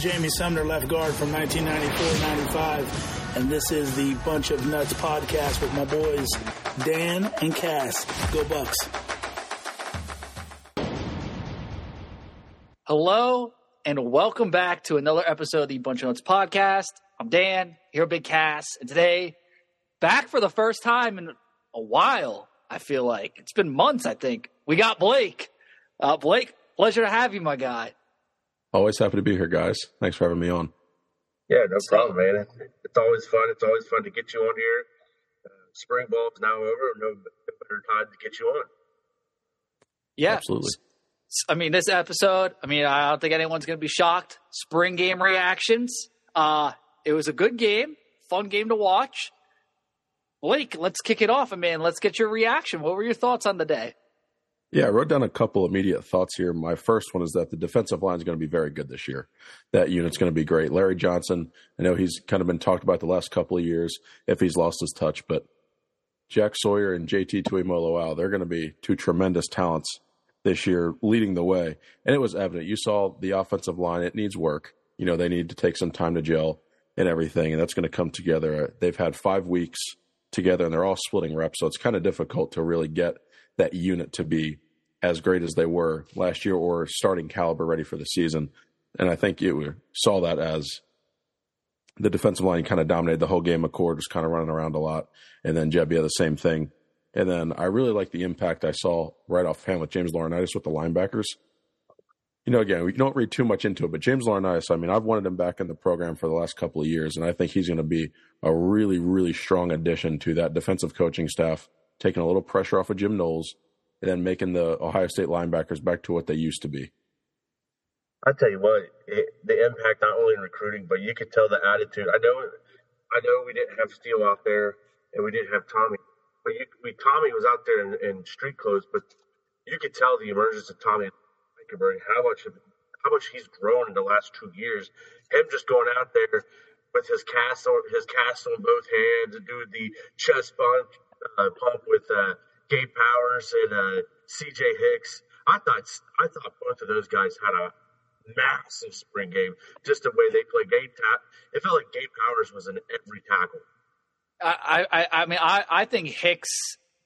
Jamie Sumner, left guard from 1994-95, and this is the Bunch of Nuts podcast with my boys Dan and Cass. Go Bucks! Hello and welcome back to another episode of the Bunch of Nuts podcast. I'm Dan, here Big Cass, and today back for the first time in a while. I feel like it's been months. I think we got Blake. Uh, Blake, pleasure to have you, my guy. Always happy to be here, guys. Thanks for having me on. Yeah, no problem, man. It's always fun. It's always fun to get you on here. Uh, spring ball is now over. No better time to get you on. Yeah, absolutely. I mean, this episode. I mean, I don't think anyone's going to be shocked. Spring game reactions. Uh, it was a good game, fun game to watch. Blake, let's kick it off. I mean, let's get your reaction. What were your thoughts on the day? Yeah, I wrote down a couple immediate thoughts here. My first one is that the defensive line is going to be very good this year. That unit's going to be great. Larry Johnson, I know he's kind of been talked about the last couple of years if he's lost his touch, but Jack Sawyer and JT Tuimoloau, they're going to be two tremendous talents this year leading the way. And it was evident. You saw the offensive line, it needs work. You know, they need to take some time to gel and everything, and that's going to come together. They've had five weeks together and they're all splitting reps, so it's kind of difficult to really get – that unit to be as great as they were last year or starting caliber ready for the season. And I think you saw that as the defensive line kind of dominated the whole game. McCord was kind of running around a lot. And then Gebbia, the same thing. And then I really like the impact I saw right offhand with James Laurinaitis with the linebackers. You know, again, we don't read too much into it, but James Laurinaitis, I mean, I've wanted him back in the program for the last couple of years, and I think he's going to be a really, really strong addition to that defensive coaching staff taking a little pressure off of Jim Knowles, and then making the Ohio State linebackers back to what they used to be. I tell you what, it, the impact not only in recruiting, but you could tell the attitude. I know, I know we didn't have Steele out there, and we didn't have Tommy, but you, we, Tommy was out there in, in, street clothes, but you could tell the emergence of Tommy how much how much he's grown in the last two years. Him just going out there with his castle, his castle in both hands, and doing the chest bump, uh, pump with uh, Gabe Powers and uh, C.J. Hicks. I thought I thought both of those guys had a massive spring game. Just the way they play. Gabe, ta- it felt like Gabe Powers was in every tackle. I, I, I mean, I, I think Hicks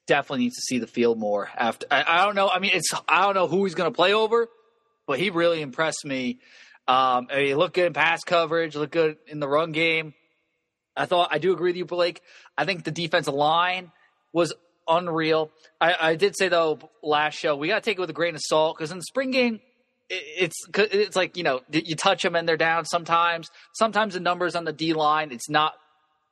definitely needs to see the field more. After I, I don't know. I mean, it's I don't know who he's going to play over, but he really impressed me. Um, he looked good in pass coverage, looked good in the run game. I thought I do agree with you, Blake. I think the defensive line was unreal. I, I did say though last show we got to take it with a grain of salt because in the spring game it's it's like you know you touch them and they're down sometimes. Sometimes the numbers on the D line it's not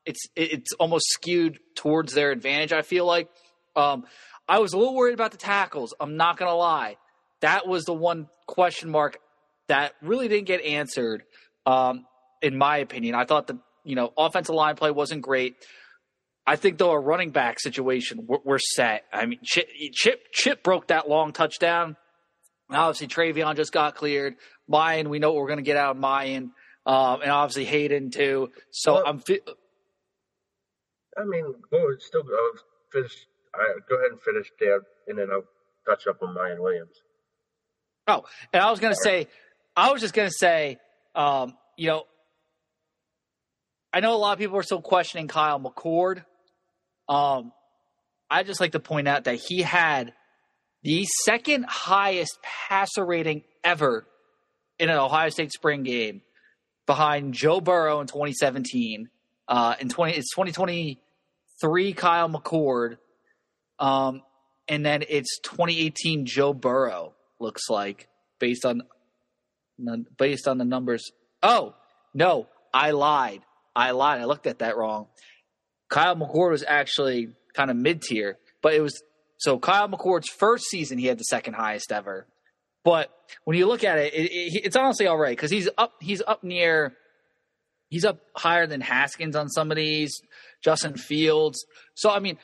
it's it's almost skewed towards their advantage. I feel like um, I was a little worried about the tackles. I'm not gonna lie, that was the one question mark that really didn't get answered. Um, in my opinion, I thought the you know offensive line play wasn't great. I think though a running back situation, we're, we're set. I mean, Chip, Chip, Chip broke that long touchdown. Obviously, TreVeyon just got cleared. Miyan, we know what we're going to get out of Miyan, um, and obviously Hayden too. So well, I'm. Fi- I mean, go still uh, finish. I, go ahead and finish there, and then I'll touch up on Miyan Williams. Oh, and I was going to say, I was just going to say, um, you know, I know a lot of people are still questioning Kyle McCord. Um, I just like to point out that he had the second highest passer rating ever in an Ohio State spring game behind Joe Burrow in 2017. Uh, in 20, it's 2023 Kyle McCord. Um, and then it's 2018 Joe Burrow looks like based on based on the numbers. Oh, no, I lied. I lied. I looked at that wrong. Kyle McCord was actually kind of mid tier, but it was so Kyle McCord's first season he had the second highest ever. But when you look at it, it, it it's honestly all right because he's up he's up near he's up higher than Haskins on some of these, Justin Fields. So I mean,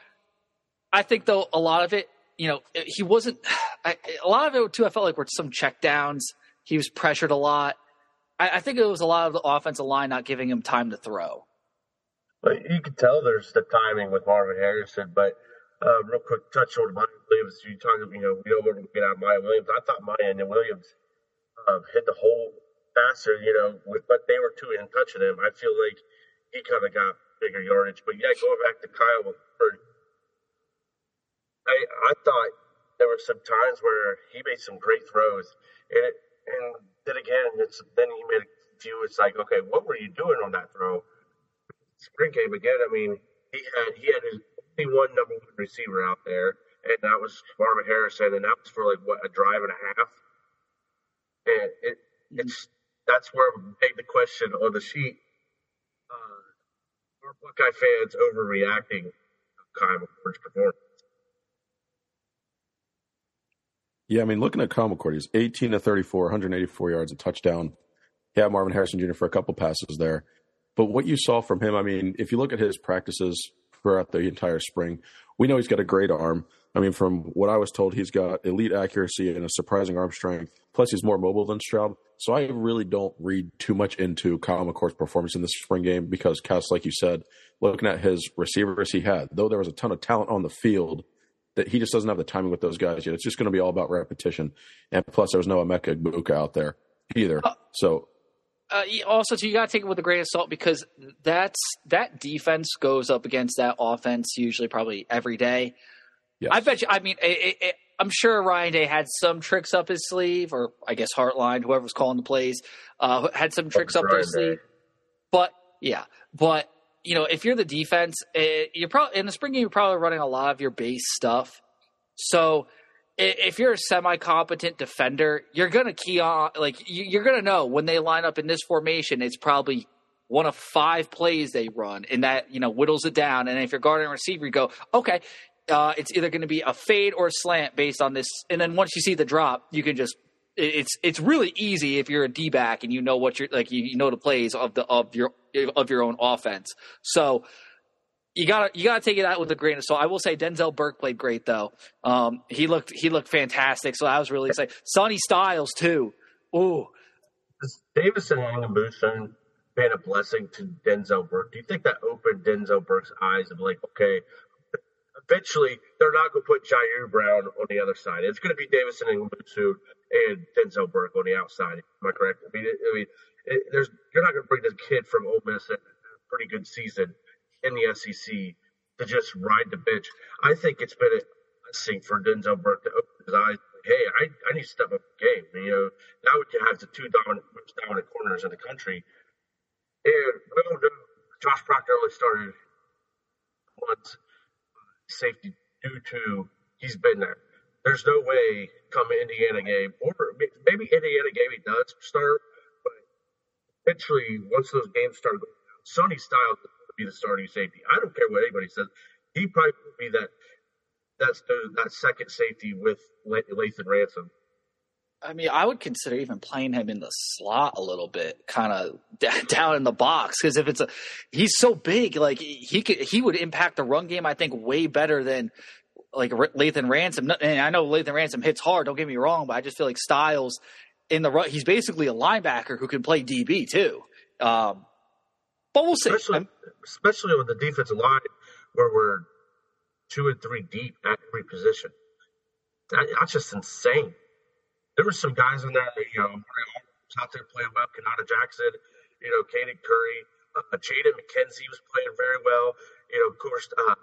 I think though a lot of it, you know, he wasn't I, a lot of it too. I felt like were some checkdowns. He was pressured a lot. I, I think it was a lot of the offensive line not giving him time to throw. But you can tell there's the timing with Marvin Harrison. But uh, real quick, touch on Miyan Williams. You talking, you know, we don't want to get out of Miyan Williams. I thought Miyan and Williams uh, hit the hole faster, you know, with, but they were too in touch of him. I feel like he kind of got bigger yardage. But yeah, going back to Kyle McCord, I I thought there were some times where he made some great throws, and it, and then again, it's then he made a few. It's like, okay, what were you doing on that throw? Spring game again. I mean, he had he had his only one number one receiver out there, and that was Marvin Harrison, and that was for like what a drive and a half. And it it's that's where I made the question on the sheet. Uh, are Buckeye fans overreacting to Kyle McCord's performance? Yeah, I mean, looking at Kyle McCord, he's 18 to 34, 184 yards, a touchdown. He had Marvin Harrison Jr. for a couple passes there. But what you saw from him, I mean, if you look at his practices throughout the entire spring, we know he's got a great arm. I mean, from what I was told, he's got elite accuracy and a surprising arm strength. Plus, he's more mobile than Stroud. So I really don't read too much into Kyle McCord's performance in this spring game because, Cass, like you said, looking at his receivers he had, though there was a ton of talent on the field, that he just doesn't have the timing with those guys yet. It's just going to be all about repetition. And plus, there was no Emeka Egbuka out there either. Uh, so uh, also, too, you got to take it with a grain of salt because that's that defense goes up against that offense usually probably every day. Yes. I bet you. I mean, it, it, I'm sure Ryan Day had some tricks up his sleeve, or I guess Hartline, whoever was calling the plays, uh, had some tricks up their sleeve. But yeah, but you know, if you're the defense, it, eh, you're probably in the spring game. You're probably running a lot of your base stuff. So if you're a semi-competent defender, you're gonna key on like you're gonna know when they line up in this formation. It's probably one of five plays they run, and that you know whittles it down. And if you're guarding a receiver, you go, okay, uh, it's either going to be a fade or a slant based on this. And then once you see the drop, you can just it's it's really easy if you're a D back and you know what you're like you, you know the plays of the of your of your own offense. So you gotta you gotta take it out with a grain of salt. I will say Denzel Burke played great though. Um, he looked he looked fantastic. So I was really excited. Sonny Styles too. Ooh. Has Davison Igbinosun been a blessing to Denzel Burke? Do you think that opened Denzel Burke's eyes of like, okay, eventually they're not going to put Jyaire Brown on the other side. It's going to be Davison and Igbinosun and Denzel Burke on the outside. Am I correct? I mean, I mean, it, there's you're not going to bring this kid from Ole Miss a pretty good season in the SEC to just ride the bench. I think it's been a blessing for Denzel Burke to open his eyes. Hey, I, I need to step up the game. You know, now we have the two dominant, dominant corners in the country. And we all know Josh Proctor only started once safety due to he's been there. There's no way come Indiana game, or maybe Indiana game he does start, but eventually once those games start, Sonny Styles will be the starting safety. I don't care what anybody says. He probably will be that that's the, that second safety with Lathan Ransom. I mean, I would consider even playing him in the slot a little bit, kind of down in the box, because if it's a, he's so big, like he could, he would impact the run game, I think, way better than like Lathan Ransom. And I know Lathan Ransom hits hard. Don't get me wrong, but I just feel like Styles in the run, he's basically a linebacker who can play DB too. Um, but we'll see. Especially, especially with the defensive line, where we're two and three deep at every position. That, that's just insane there were some guys in there, you know, out there playing well. Kenyatta Jackson, you know, Caden Curry, uh, Jaden McKenzie was playing very well. You know, of course, uh,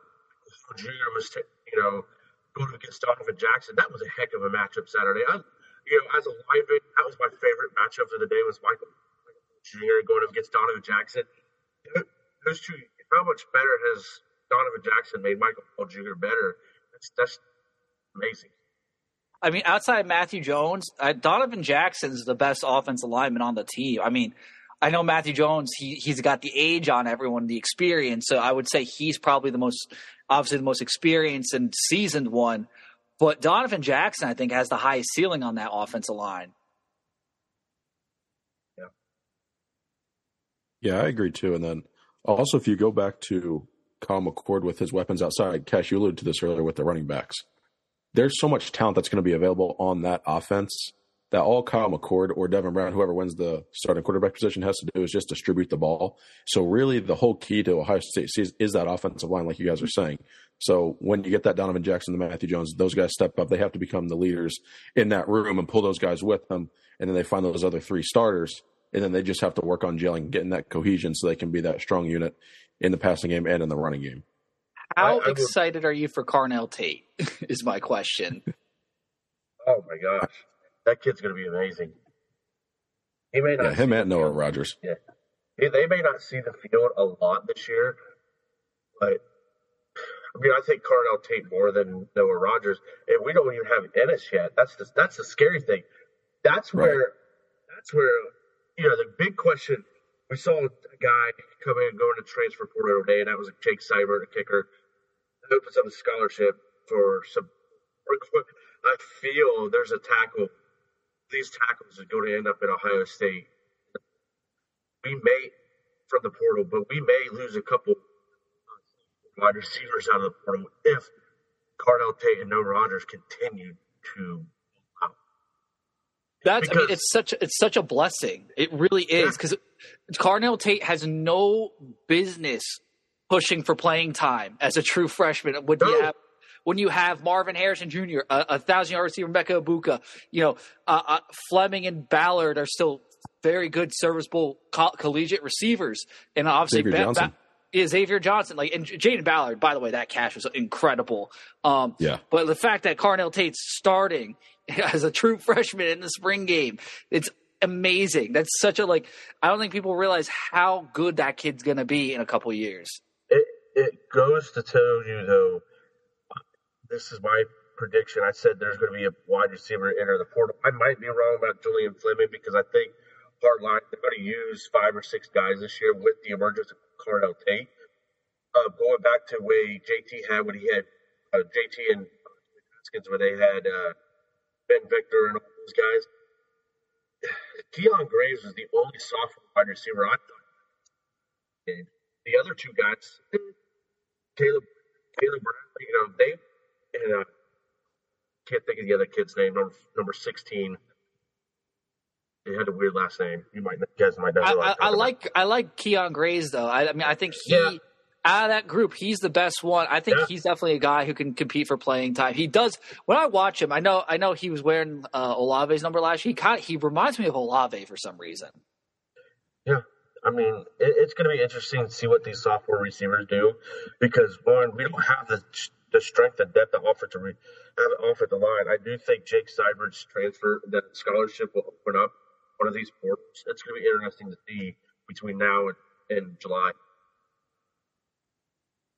Junior was, t- you know, going against Donovan Jackson. That was a heck of a matchup Saturday. I, you know, as a lineman, that was my favorite matchup of the day was Michael Junior going up against Donovan Jackson. Those two, how much better has Donovan Jackson made Michael Hall Jr. better? That's that's amazing. I mean, outside of Matthew Jones, uh, Donovan Jackson's the best offensive lineman on the team. I mean, I know Matthew Jones, he, he's got the age on everyone, the experience. So I would say he's probably the most, obviously, the most experienced and seasoned one. But Donovan Jackson, I think, has the highest ceiling on that offensive line. Yeah. Yeah, I agree too. And then also, if you go back to Kyle McCord with his weapons outside, Cass, you alluded to this earlier with the running backs there's so much talent that's going to be available on that offense that all Kyle McCord or Devin Brown, whoever wins the starting quarterback position, has to do is just distribute the ball. So really, the whole key to Ohio State is, is that offensive line, like you guys are saying. So when you get that Donovan Jackson, the Matthew Jones, those guys step up. They have to become the leaders in that room and pull those guys with them, and then they find those other three starters, and then they just have to work on gelling, getting that cohesion, so they can be that strong unit in the passing game and in the running game. How I- I would- excited are you for Carnell Tate? Is my question. Oh my gosh, that kid's going to be amazing. He may not. Yeah, him see and Noah. Rogers. Yeah, They- they may not see the field a lot this year, but I mean, I think Carnell Tate more than Noah Rogers, and we don't even have Inniss yet. That's the that's the scary thing. That's Right. where that's where you know the big question. We saw a guy coming and going to transfer portal today, and that was Jake Seibert, a kicker. It opens up a scholarship for some. I feel there's a tackle. These tackles are going to end up at Ohio State. We may from the portal, but we may lose a couple wide receivers out of the portal if Carnell Tate and Noah Rogers continue to. That's I mean, it's such it's such a blessing. It really is because Carnell Tate has no business pushing for playing time as a true freshman. When you have when you have Marvin Harrison Jr., a, a thousand yard receiver, Emeka Egbuka, you know, uh, uh, Fleming and Ballard are still very good, serviceable co- collegiate receivers, and obviously Xavier Johnson. is Xavier Johnson, like and Jayden Ballard. By the way, that cash was incredible. Um, Yeah. but the fact that Carnell Tate's starting as a true freshman in the spring game, it's amazing. That's such a like. I don't think people realize how good that kid's going to be in a couple years. It it goes to tell you though. This is my prediction. I said there's going to be a wide receiver enter the portal. I might be wrong about Julian Fleming because I think Hartline they're going to use five or six guys this year with the emergence of Carnell Tate. Uh, going back to way JT had when he had uh, JT and Haskins when they had uh, Ben Victor and all those guys. Kyion Grayes was the only sophomore wide receiver I thought. And the other two guys, Caleb, Caleb Bradley, you know, they and uh, can't think of the other kid's name. Number number sixteen. He had a weird last name. You might, you guys might know. I, I, I about. like I like Kyion Grayes though. I, I mean, I think he Yeah. Out of that group, he's the best one. I think Yeah. he's definitely a guy who can compete for playing time. He does. When I watch him, I know I know he was wearing uh, Olave's number last year. He kind of, he reminds me of Olave for some reason. Yeah, I mean, it, it's going to be interesting to see what these sophomore receivers do because one, we don't have the the strength and depth to offer to re, have it off at the line. I do think Jake Seibert's transfer, that scholarship will open up one of these ports. It's going to be interesting to see between now and, and July.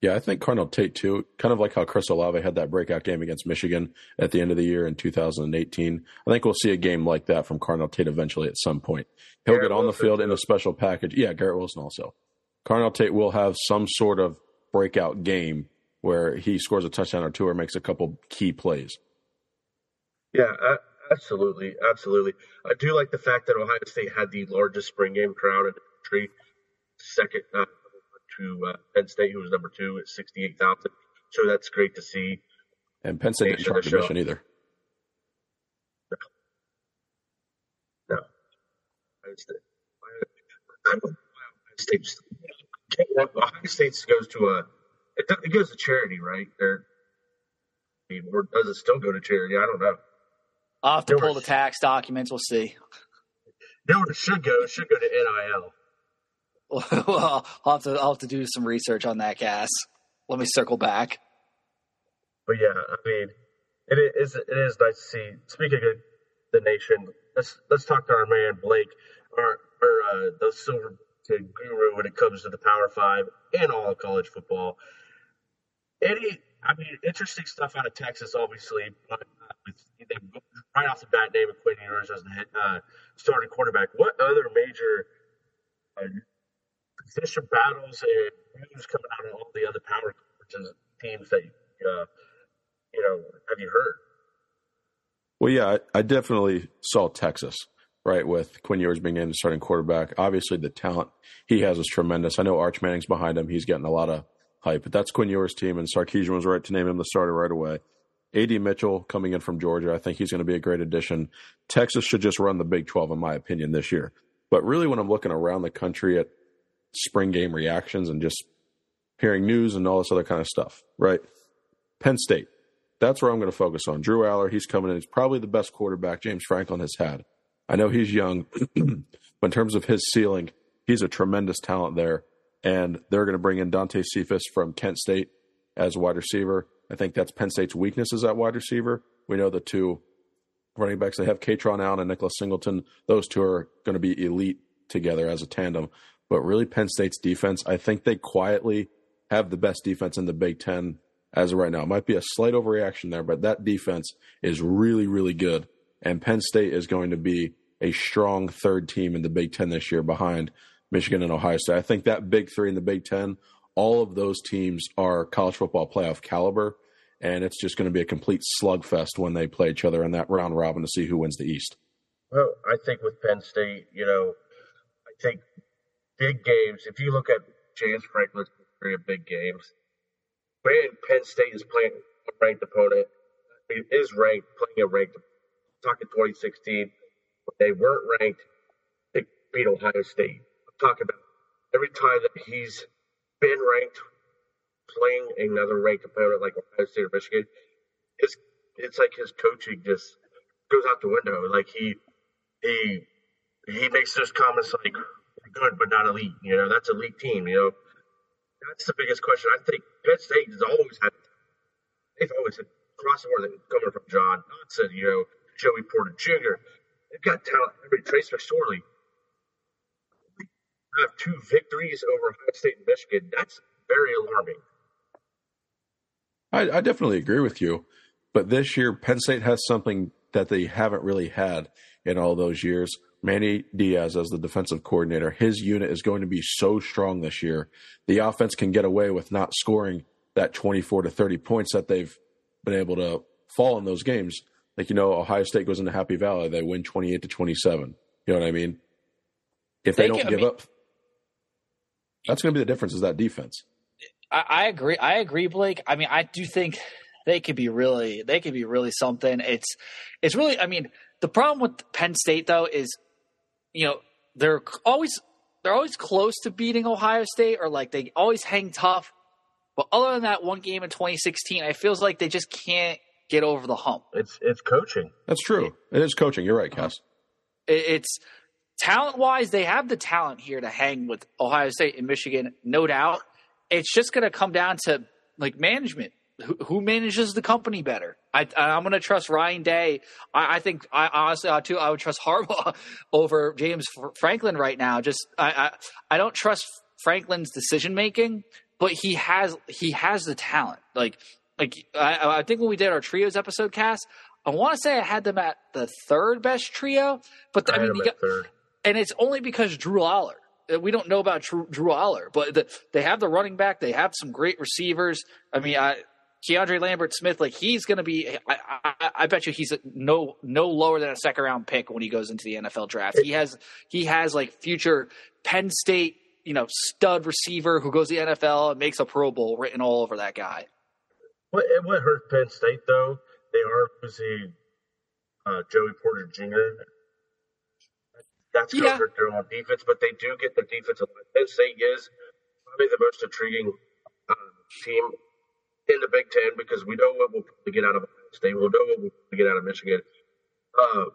Yeah, I think Carnell Tate too. Kind of like how Chris Olave had that breakout game against Michigan at the end of the year in 2018. I think we'll see a game like that from Carnell Tate eventually at some point. He'll Garrett get on the Wilson, field in a special package. Yeah, Garrett Wilson also. Carnell Tate will have some sort of breakout game where he scores a touchdown or two or makes a couple key plays. Yeah, absolutely, absolutely. I do like the fact that Ohio State had the largest spring game crowd in the country, second uh, to uh, Penn State, who was number two at sixty-eight thousand. So that's great to see. And Penn State didn't charge to show. admission either. No, Ohio State. I don't know why Ohio State. Ohio State goes to a. It, it goes to charity, right? They're, I mean, or does it still go to charity? I don't know. I'll have to There pull was- the tax documents. We'll see. No, it should go. It should go to NIL. well, I'll have to I'll have to do some research on that, Cass. Let me circle back. But yeah, I mean, it is it is nice to see. Speaking of the nation, let's let's talk to our man Blake, our our uh, the silver guru when it comes to the Power Five and all college football. Any, I mean, interesting stuff out of Texas, obviously. But uh, they, right off the bat, naming Quinn Ewers as the uh, starting quarterback. What other major uh, position battles and news coming out of all the other power teams that uh, you know have you heard? Well, yeah, I, I definitely saw Texas, right, with Quinn Ewers being in the starting quarterback. Obviously, the talent he has is tremendous. I know Arch Manning's behind him. He's getting a lot of hype, but that's Quinn Ewers' team, and Sarkisian was right to name him the starter right away. A.D. Mitchell coming in from Georgia, I think he's going to be a great addition. Texas should just run the Big 12, in my opinion, this year. But really, when I'm looking around the country at spring game reactions and just hearing news and all this other kind of stuff, right? Penn State. That's where I'm going to focus on. Drew Allar, he's coming in. He's probably the best quarterback James Franklin has had. I know he's young, But in terms of his ceiling, he's a tremendous talent there. And they're going to bring in Dante Cephas from Kent State as wide receiver. I think that's Penn State's weakness is at wide receiver. We know the two running backs they have, Kaytron Allen and Nicholas Singleton. Those two are going to be elite together as a tandem. But really, Penn State's defense, I think they quietly have the best defense in the Big Ten as of right now. It might be a slight overreaction there, but that defense is really, really good. And Penn State is going to be a strong third team in the Big Ten this year behind Michigan and Ohio State. I think that big three in the Big Ten, all of those teams are college football playoff caliber. And it's just going to be a complete slugfest when they play each other in that round robin to see who wins the East. Well, I think with Penn State, you know, I think big games, if you look at James Franklin's history of big games, Penn State is playing a ranked opponent, it is ranked, playing a ranked, talking 2016, they weren't ranked, they beat Ohio State. I'm talking about every time that he's been ranked, playing another ranked opponent like Ohio State or Michigan, his, it's like his coaching just goes out the window. Like he, he, he makes those comments like, good but not elite. You know, that's elite team. You know, that's the biggest question. I think Penn State has always had. They've always had across the board coming from Jahan Dotson, you know, Joey Porter Jr. They've got talent. Mean, Trace McSorley. Have two victories over Ohio State and Michigan. That's very alarming. I, I definitely agree with you, but this year Penn State has something that they haven't really had in all those years. Manny Diaz as the defensive coordinator, his unit is going to be so strong this year. The offense can get away with not scoring that 24 to 30 points that they've been able to fall in those games. Like, you know, Ohio State goes into Happy Valley, they win 28 to 27. You know what I mean? If they, they don't can, give I mean, up, that's going to be the difference is that defense. I, I agree. I agree, Blake. I mean, I do think they could be really, they could be really something. It's, it's really, I mean, the problem with Penn State though is you know, they're always they're always close to beating Ohio State, or like they always hang tough. But other than that one game in 2016, it feels like they just can't get over the hump. It's it's coaching. That's true. It is coaching. You're right, Cass. Uh-huh. It's talent wise, they have the talent here to hang with Ohio State and Michigan, no doubt. It's just going to come down to like management who, who manages the company better? I, I'm going to trust Ryan Day. I, I think I honestly I too I would trust Harbaugh over James Franklin right now. Just I I, I don't trust Franklin's decision making, but he has he has the talent. Like like I, I think when we did our trios episode Cass, I want to say I had them at the third best trio, but I, I mean, got, and it's only because Drew Allar. Uh, we don't know about Drew, Drew Allar, but the, they have the running back. They have some great receivers. I mean, I Keandre Lambert Smith, like he's going to be. I, I, I, bet you he's no no lower than a second round pick when he goes into the NFL draft. He has he has like future Penn State, you know, stud receiver who goes to the NFL and makes a Pro Bowl written all over that guy. What what hurt Penn State though? They are losing uh, Joey Porter Jr. That's going to yeah. hurt their own defense, but they do get their defensive. Line. Penn State is probably the most intriguing uh, team in the Big Ten because we know what we'll probably get out of Ohio State. We'll know what we'll get out of Michigan. Uh,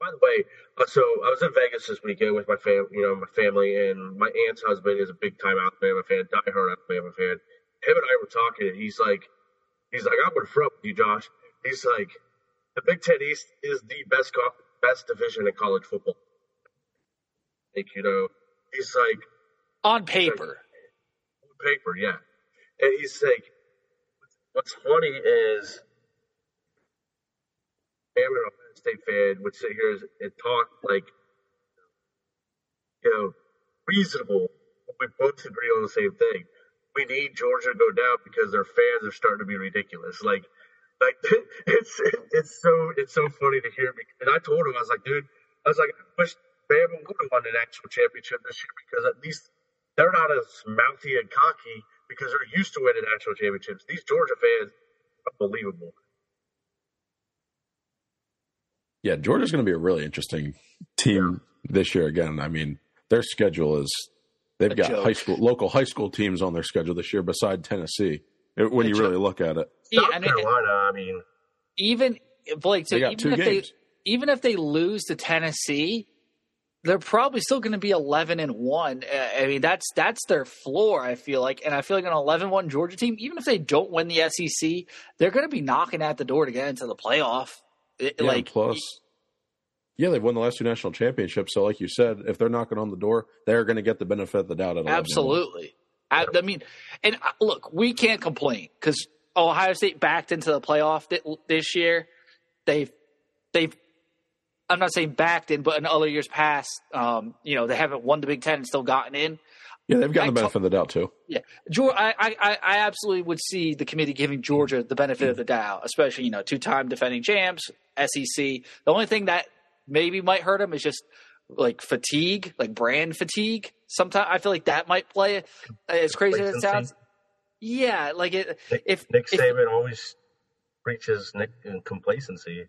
by the way, uh, so I was in Vegas this weekend with my fam, you know, my family, and my aunt's husband is a big time Alabama fan, diehard Alabama fan. Him and I were talking, and he's like, he's like, I'm to front with you, Josh. He's like, the Big Ten East is the best best division in college football. Like, you know, he's like on paper. Like, on paper, yeah. And he's like, what's funny is, an Ohio State fan would sit here and talk like, you know, reasonable. We both agree on the same thing. We need Georgia to go down because their fans are starting to be ridiculous. Like, like it's it's so it's so funny to hear. And I told him I was like, dude, I was like, I wish Bama would have won the national championship this year because at least they're not as mouthy and cocky because they're used to winning national championships. These Georgia fans, unbelievable. Yeah, Georgia's going to be a really interesting team yeah. this year again. I mean, their schedule is they've a got joke. high school local high school teams on their schedule this year beside Tennessee. Eh, when a you joke. really look at it, yeah, South Carolina. I mean, even Blake. So even if games. they even if they lose to Tennessee, they're probably still going to be 11 and 1. Uh, I mean, that's that's their floor, I feel like. And I feel like an 11 1 Georgia team, even if they don't win the SEC, they're going to be knocking at the door to get into the playoff. It, Yeah, like, plus, yeah, they've won the last two national championships. So, like you said, if they're knocking on the door, they're going to get the benefit of the doubt. At 11-1. absolutely. I, I mean, and uh, look, we can't complain because Ohio State backed into the playoff thi- this year. They've, they've, I'm not saying backed in, but in other years past, um, you know, they haven't won the Big Ten and still gotten in. Yeah, they've gotten I the benefit of the doubt too. Yeah, Georgia. I, I, I absolutely would see the committee giving Georgia the benefit of the doubt, especially you know two-time defending champs, SEC. The only thing that maybe might hurt them is just like fatigue, like brand fatigue. Sometimes I feel like that might play. As crazy as it sounds, yeah. Like it, Nick, if Nick if- Saban always preaches Nick complacency.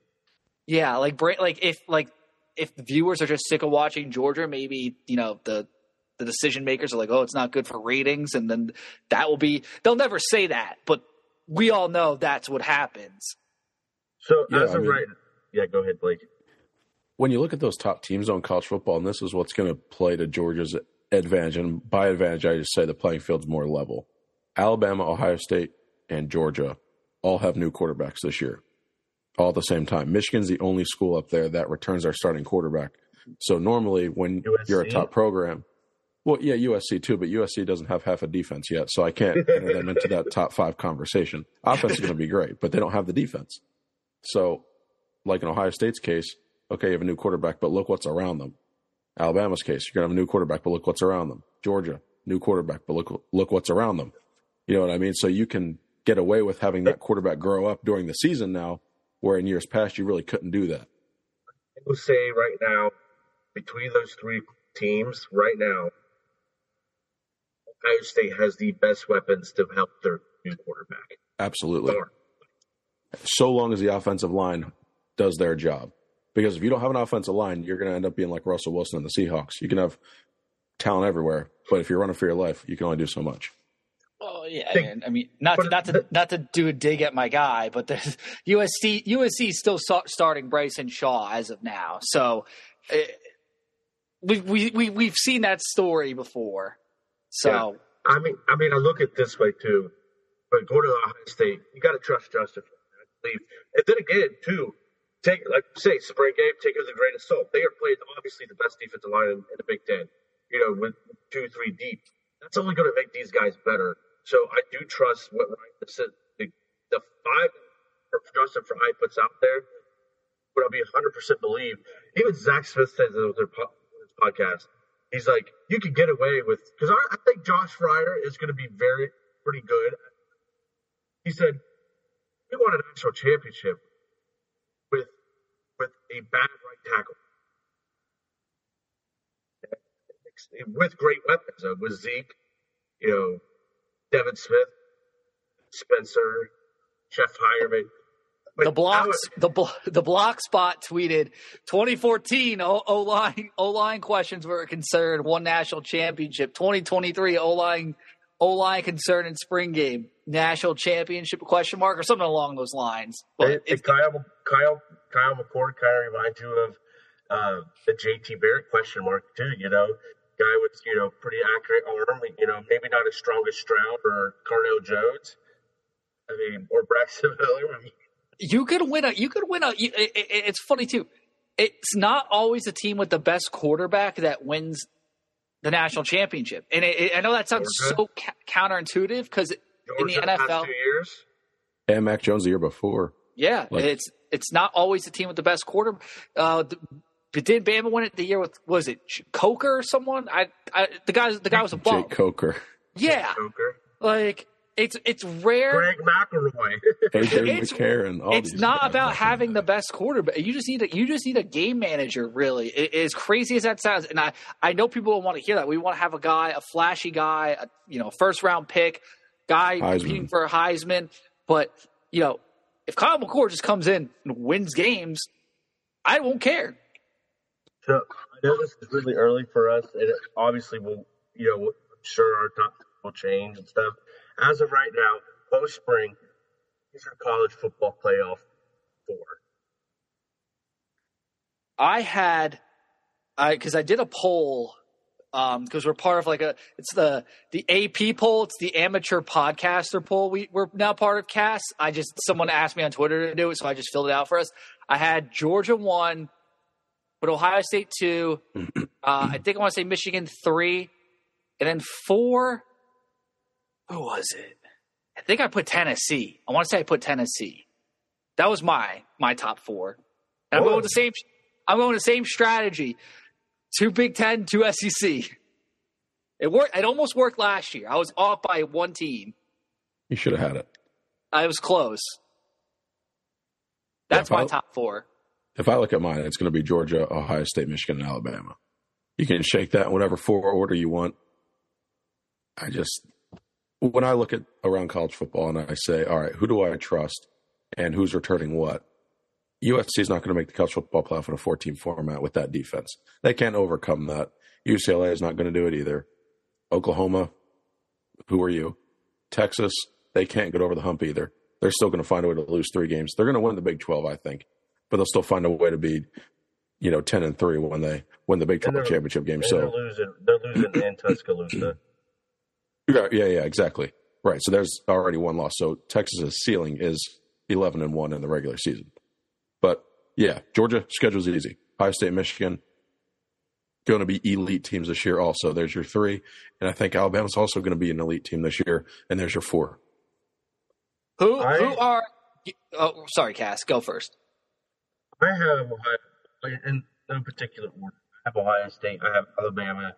Yeah, like like if like if viewers are just sick of watching Georgia, maybe you know the the decision makers are like, oh, it's not good for ratings, and then that will be. They'll never say that, but we all know that's what happens. So Yeah, as I of mean- right, yeah, go ahead, Blake. when you look at those top teams on college football, and this is what's going to play to Georgia's advantage, and by advantage, I just say the playing field's more level. Alabama, Ohio State, and Georgia all have new quarterbacks this year, all at the same time. Michigan's the only school up there that returns our starting quarterback. So normally, when you're a top program, well, yeah, USC too, but USC doesn't have half a defense yet, so I can't enter them into that top five conversation. Offense is going to be great, but they don't have the defense. So, like in Ohio State's case, okay, you have a new quarterback, but look what's around them. Alabama's case, you're gonna have a new quarterback, but look what's around them. Georgia, new quarterback, but look look what's around them. You know what I mean? So you can get away with having that quarterback grow up during the season now, where in years past you really couldn't do that. I will say right now, between those three teams, right now, Ohio State has the best weapons to help their new quarterback. Absolutely. So long as the offensive line does their job. Because if you don't have an offensive line, you're going to end up being like Russell Wilson and the Seahawks. You can have talent everywhere, but if you're running for your life, you can only do so much. Yeah, Think- man. I mean, not to, not to not to do a dig at my guy, but there's USC USC is still starting Bryson Shaw as of now. So uh, we we we we've seen that story before. So I mean, I mean, I look at it this way too. But go to Ohio State, you got to trust Justin. I believe, and then again, too, take like say spring game, take it with a grain of salt. They are playing obviously the best defensive line in, in the Big Ten. You know, with two, three deep. That's only going to make these guys better. So I do trust what Ryan said. The, the five Justin for I puts out there, but I'll be 100 percent believe. Even Zach Smith says it with his podcast. He's like, you can get away with because I, I think Josh Fryar is going to be very pretty good. He said, "We won a national championship with with a bad right tackle, with great weapons with Zeke, you know, Devin Smith, Spencer, Jeff Heuerman." The block now- the blo- the block spot tweeted twenty fourteen. 2014 O line O line questions were a concern. Won national championship. 2023 O line O line concern in spring game. National championship question mark or something along those lines. But and it's, Kyle, Kyle, Kyle McCord kind of reminds you of uh, the JT Barrett question mark too. You know, guy with you know pretty accurate arm. You know, maybe not as strong as Stroud or Cardale Jones. I mean, or Braxton Miller. I mean, you could win a you could win a you- it, it, it's funny too it's not always the team with the best quarterback that wins the national championship and it, it- i know that sounds Georgia? so ca- counterintuitive because in the nfl two years. And Mac Jones the year before. yeah Like- it's it's not always the team with the best quarter uh the, but did Bama win it the year with was it Coker or someone? I, I the guy the guy was a bum. Jake Coker. Yeah, Joker. like it's it's rare. Greg McElroy. AJ It's- McCarron. All it's not guys. about having the best quarterback. You just need a you just need a game manager. Really, I- as crazy as that sounds, and I I know people don't want to hear that. We want to have a guy, a flashy guy, a, you know, first round pick, guy Heisman. competing for a Heisman. But you know, if Kyle McCord just comes in and wins games, I won't care. So I know this is really early for us, and it obviously will, you know, I'm sure our top will change and stuff. As of right now, post spring, these are college football playoff four. I had I because I did a poll um, because we're part of like a it's the the AP poll, it's the amateur podcaster poll. We we're now part of Cass. I just someone asked me on Twitter to do it, so I just filled it out for us. I had Georgia one, but Ohio State two. uh, I think I want to say Michigan three, and then four. Who was it? I think I put Tennessee. I want to say I put Tennessee. That was my my top four. And I'm going with the same. I'm going with the same strategy. Two Big Ten, two SEC. It worked. It almost worked last year. I was off by one team. You should have had it. I was close. That's Yeah, my top four. If I look at mine, it's going to be Georgia, Ohio State, Michigan, and Alabama. You can shake that in whatever four order you want. I just, when I look at around college football and I say, all right, who do I trust and who's returning what? USC is not going to make the college football playoff in a 14 format with that defense. They can't overcome that. UCLA is not going to do it either. Oklahoma, who are you? Texas, they can't get over the hump either. They're still going to find a way to lose three games. They're going to win the Big 12, I think, but they'll still find a way to be, you know, 10 and 3 when they win the Big 12 championship game. So, they're losing. They're losing in Tuscaloosa. Yeah, yeah, yeah, exactly. Right. So there's already one loss. So Texas's ceiling is 11 and 1 in the regular season. But yeah, Georgia schedule's easy. Ohio State, Michigan going to be elite teams this year also. There's your 3, and I think Alabama's also going to be an elite team this year and there's your 4. Who I- who are? Oh, sorry, Cass. Go first. I have Ohio in no particular order. I have Ohio State. I have Alabama.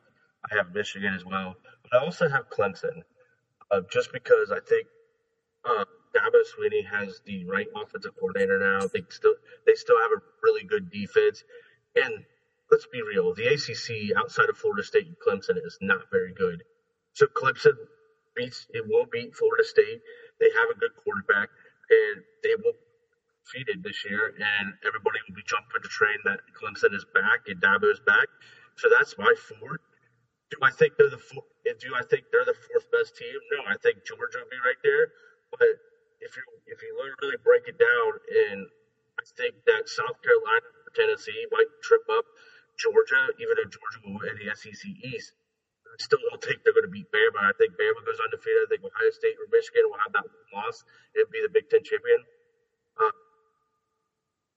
I have Michigan as well. But I also have Clemson, uh, just because I think uh, Dabo Swinney has the right offensive coordinator now. They still they still have a really good defense, and let's be real, the ACC outside of Florida State and Clemson is not very good. So Clemson beats it will beat Florida State. They have a good quarterback, and they will defeated this year, and everybody will be jumping the train that Clemson is back and Dabo is back. So that's my four. Do I think they're the four, do I think they're the fourth best team? No, I think Georgia will be right there. But if you if you really break it down, and I think that South Carolina or Tennessee might trip up Georgia, even though Georgia will win the SEC East. I still don't think they're going to beat Bama. I think Bama goes undefeated. I think Ohio State or Michigan will have that loss and be the Big Ten champion. Uh,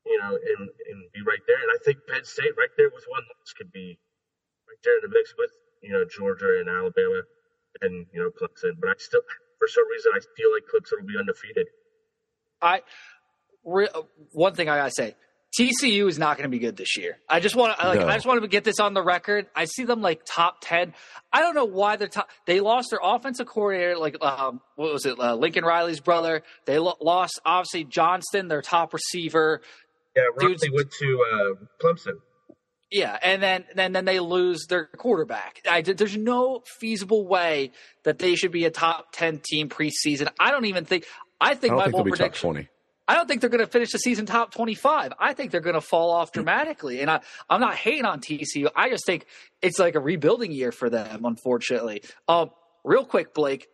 you know, and, and be right there. And I think Penn State right there with one loss could be right there in the mix with, you know, Georgia and Alabama and, you know, Clemson. But I still, for some reason, I feel like Clemson will be undefeated. I re, one thing I gotta say, TCU is not going to be good this year. I just want to like No. I just want to get this on the record. I see them like top ten. I don't know why they're top. They lost their offensive coordinator, like um, what was it, uh, Lincoln Riley's brother. They lo- lost obviously Johnston, their top receiver. Yeah, Dude's- went to uh, Clemson. Yeah, and then then then they lose their quarterback. I, there's no feasible way that they should be a top ten team preseason. I don't even think. I I think don't my think they'll bold be top prediction. 20. I don't think they're going to finish the season top 25. I think they're going to fall off dramatically. And I, I'm not hating on TCU. I just think it's like a rebuilding year for them, unfortunately. Um, real quick, Blake,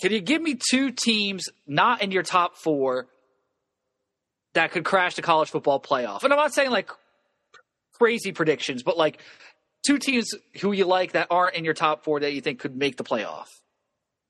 can you give me two teams not in your top four that could crash the college football playoff? And I'm not saying like crazy predictions, but like two teams who you like that aren't in your top four that you think could make the playoff.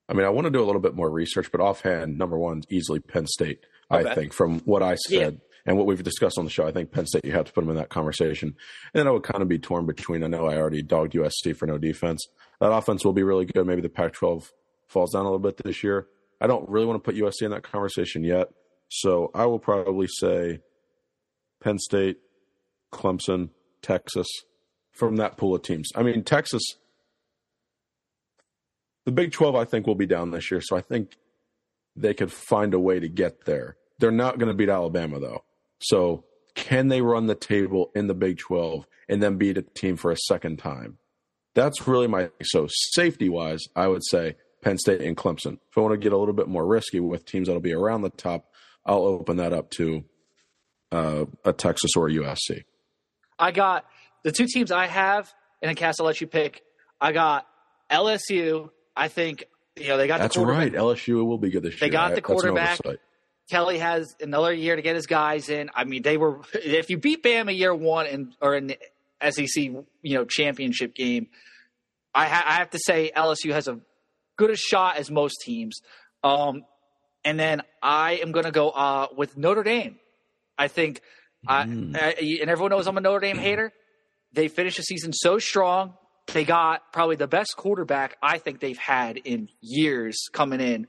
I mean, I want to do a little bit more research, but offhand, number one, easily Penn State. I think from what I Yeah. said and what we've discussed on the show, I think Penn State. You have to put them in that conversation, and then I would kind of be torn between. I know I already dogged USC for no defense. That offense will be really good. Maybe the Pac-12 falls down a little bit this year. I don't really want to put USC in that conversation yet, so I will probably say Penn State, Clemson, Texas from that pool of teams. I mean, Texas the Big 12, I think, will be down this year. So I think they could find a way to get there. They're not going to beat Alabama, though. So can they run the table in the Big 12 and then beat a team for a second time? That's really my. So safety wise, I would say Penn State and Clemson. If I want to get a little bit more risky with teams that'll be around the top, I'll open that up to uh, a Texas or a USC. I got the two teams I have, and then Cass, I'll let you pick. I got LSU. I think you know they got That's the. That's right. LSU will be good this They year. They got the quarterback. Kelly has another year to get his guys in. I mean, they were if you beat Bama year one and or in SEC you know championship game. I, ha- I have to say LSU has a good a shot as most teams. Um, and then I am going to go uh, with Notre Dame. I think, Mm. I, I, and everyone knows I'm a Notre Dame hater. They finished the season so strong. They got probably the best quarterback I think they've had in years coming in.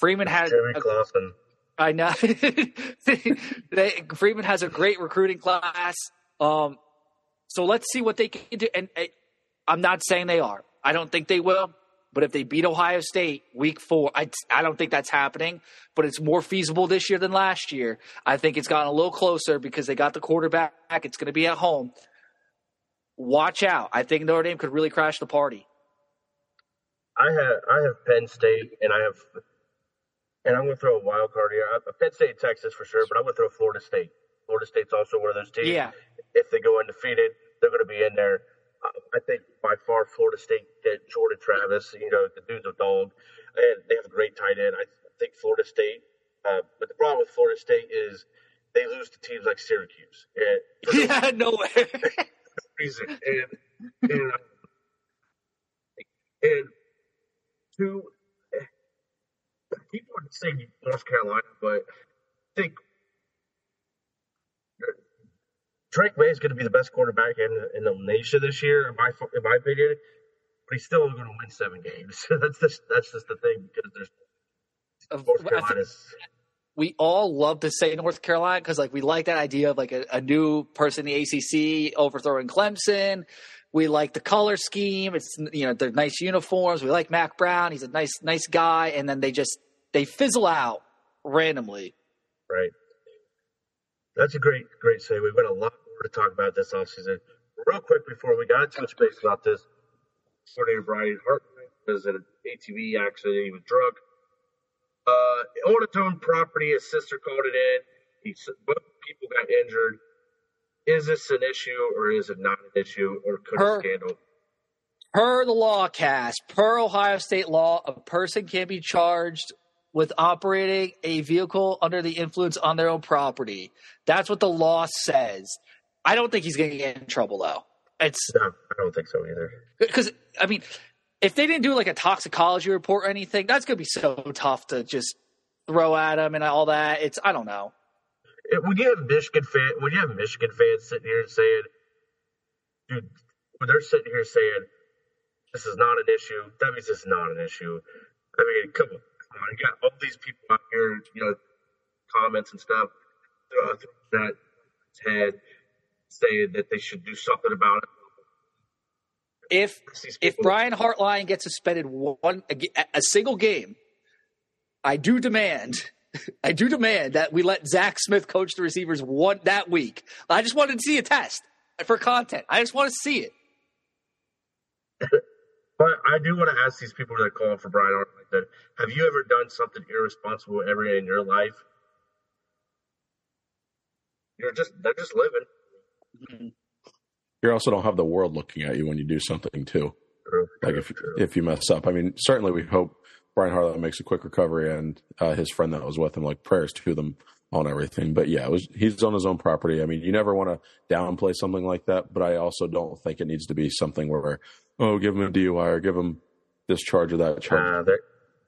Freeman had Jerry a- Clausen. I know. they, Freeman has a great recruiting class. Um, so let's see what they can do. And uh, I'm not saying they are. I don't think they will. But if they beat Ohio State week four, I, I don't think that's happening. But it's more feasible this year than last year. I think it's gotten a little closer because they got the quarterback. It's going to be at home. Watch out. I think Notre Dame could really crash the party. I have I have Penn State and I have and I'm gonna throw a wild card here. I Penn State, Texas for sure, but I'm gonna throw Florida State. Florida State's also one of those teams. Yeah. If they go undefeated, they're gonna be in there. I think by far Florida State get Jordan Travis. You know the dude's a dog, and they have a great tight end. I think Florida State. Uh, but the problem with Florida State is they lose to teams like Syracuse. And Yeah, no way. reason. And and, and two people would say North Carolina, but I think Drake Maye is going to be the best quarterback in in the nation this year, in my in my opinion. But he's still going to win seven games. that's just that's just the thing because there's North Carolina's. we all love to say North Carolina because like we like that idea of like a, a new person in the ACC overthrowing Clemson. We like the color scheme. It's you know they're nice uniforms. We like Mack Brown. He's a nice nice guy. And then they just they fizzle out randomly. Right. That's a great, great segue. We've got a lot to talk about this offseason. Real quick before we got to a space about this, coordinator Brian Hartline was in an ATV accident. He was drunk. Uh, on its own property, his sister called it in. He both people got injured. Is this an issue or is it not an issue or could Her- a scandal? Per the law cast, per Ohio State law, a person can be charged with operating a vehicle under the influence on their own property. That's what the law says. I don't think he's going to get in trouble though. It's No, I don't think so either. because I mean, if they didn't do like a toxicology report or anything, that's gonna be so tough to just throw at him and all that. It's I don't know. It- when you have Michigan fan, when you have Michigan fans sitting here saying, "Dude," when they're sitting here saying, "This is not an issue," that means it's not an issue. I mean, come on, come on. You got all these people out here, you know, comments and stuff, uh, that head saying that they should do something about it. If if Brian Hartline gets suspended one a, a single game, I do demand. I do demand that we let Zach Smith coach the receivers one that week. I just wanted to see a test for content. I just want to see it. But I do want to ask these people that are calling for Brian Hartline that: Have you ever done something irresponsible ever in your life? You're just they're just living. You also don't have the world looking at you when you do something too. True. Like true, if true. if you mess up, I mean, certainly we hope Brian Hartline makes a quick recovery and uh, his friend that was with him, like prayers to them on everything. But yeah, it was he's on his own property. I mean, you never want to downplay something like that, but I also don't think it needs to be something where oh, give him a DUI or give him this charge or that charge. Uh, they're-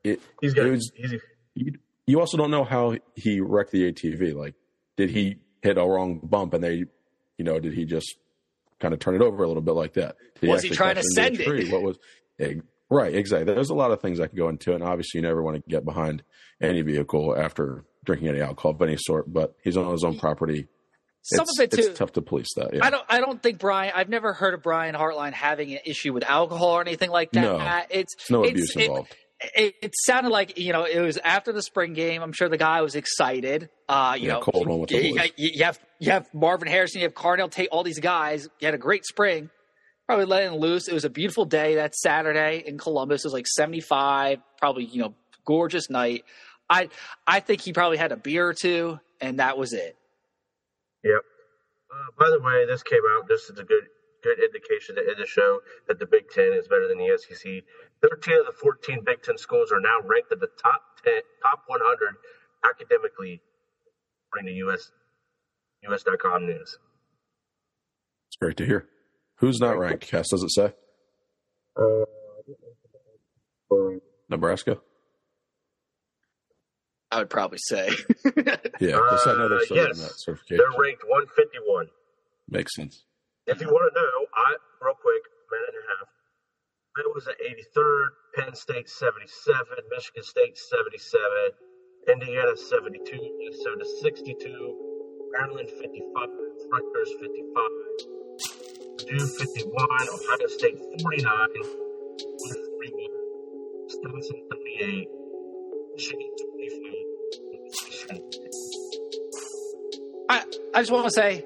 It, he's got was- he's, you, you also don't know how he wrecked the ATV. Like, did he hit a wrong bump and they, you know, did he just kind of turn it over a little bit like that? Did Was he actually trying to send it? What was right? Exactly. There's a lot of things that could go into it, and obviously, you never want to get behind any vehicle after drinking any alcohol of any sort. But he's on his own property. Some it's, of it too. It's tough to police that. Yeah. I don't. I don't think Brian. I've never heard of Brian Hartline having an issue with alcohol or anything like that. No. It's no it's, abuse it- involved. It, it sounded like you know it was after the spring game. I'm sure the guy was excited. Uh, you Yeah, know, cold with you, you- you have you have Marvin Harrison, you have Carnell Tate, all these guys. You had a great spring. Probably letting loose. It was a beautiful day that Saturday in Columbus. It was like 75. Probably you know gorgeous night. I I think he probably had a beer or two, and that was it. Yep. Uh, by the way, this came out. This is a good good indication in the show that the Big Ten is better than the SEC. Thirteen of the fourteen Big Ten schools are now ranked in the top ten, top one hundred academically, according to US US.com news. It's great to hear. Who's not ranked? Cass, does it say? Uh, Nebraska? I would probably say. Yeah, because I know they're Uh, yes. that certification. they're ranked 151. Makes sense. If you want to know, I real quick, minute and a half. I Iowa's at 83rd, Penn State 77, Michigan State 77, Indiana 72, Minnesota 62, Maryland 55, Rutgers 55, Purdue 51, Ohio State 49, Wisconsin 31, Wisconsin 38, Michigan 25. Michigan I, I just want to say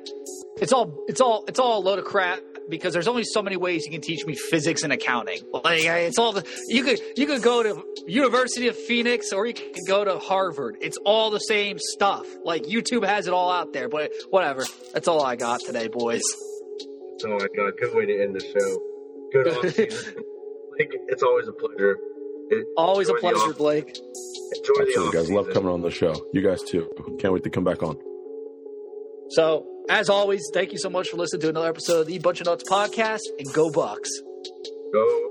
it's all it's all it's all a load of crap because there's only so many ways you can teach me physics and accounting. Like it's all the, you could you could go to University of Phoenix or you could go to Harvard. It's all the same stuff. Like YouTube has it all out there, but whatever. That's all I got today, boys. Oh my god, good way to end the show. Good off. Blake, it's always a pleasure. It- Always a enjoy the pleasure, off- Blake. Enjoy the Absolutely, guys. Love coming on the show. You guys too. Can't wait to come back on. So, as always, thank you so much for listening to another episode of the Bunch of Nuts podcast and go Bucks. Go